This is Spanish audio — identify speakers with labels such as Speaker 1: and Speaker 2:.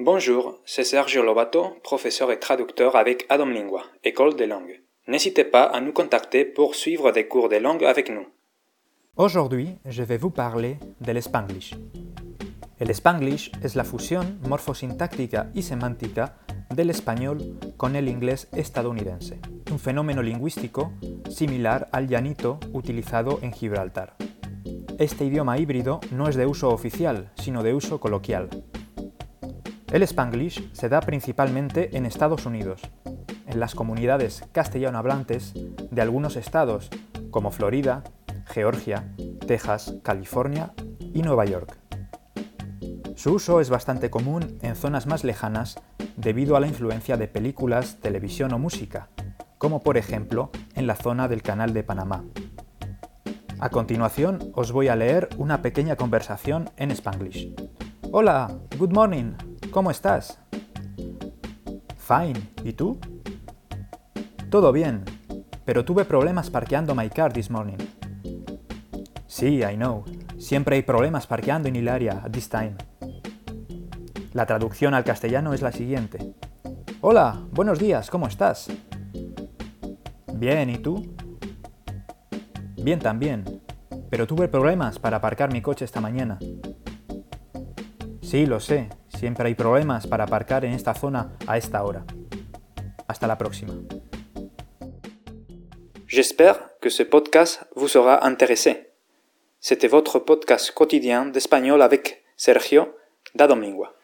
Speaker 1: Bonjour, c'est Sergio Lobato, professeur et traducteur avec Adam Lingua, École des langues. N'hésitez pas à nous contacter pour suivre des cours de langue avec nous.
Speaker 2: Aujourd'hui, je vais vous parler del Spanglish. El Spanglish es la fusión morfosintáctica y semántica del español con el inglés estadounidense, un fenómeno lingüístico similar al llanito utilizado en Gibraltar. Este idioma híbrido no es de uso oficial, sino de uso coloquial. El Spanglish se da principalmente en Estados Unidos, en las comunidades castellano hablantes de algunos estados como Florida, Georgia, Texas, California y Nueva York. Su uso es bastante común en zonas más lejanas debido a la influencia de películas, televisión o música, como por ejemplo en la zona del Canal de Panamá. A continuación os voy a leer una pequeña conversación en Spanglish. Hola, good morning, ¿cómo estás? Fine, ¿y tú? Todo bien, pero tuve problemas parqueando my car this morning. Sí, I know. Siempre hay problemas parqueando en Hilaria at this time. La traducción al castellano es la siguiente. Hola, buenos días, ¿cómo estás? Bien, ¿y tú? Bien también, pero tuve problemas para aparcar mi coche esta mañana. Sí, lo sé, siempre hay problemas para aparcar en esta zona a esta hora. Hasta la próxima.
Speaker 1: J'espère que ce podcast vous aura intéressé. C'était votre podcast quotidien d'espagnol avec Sergio da Domingua.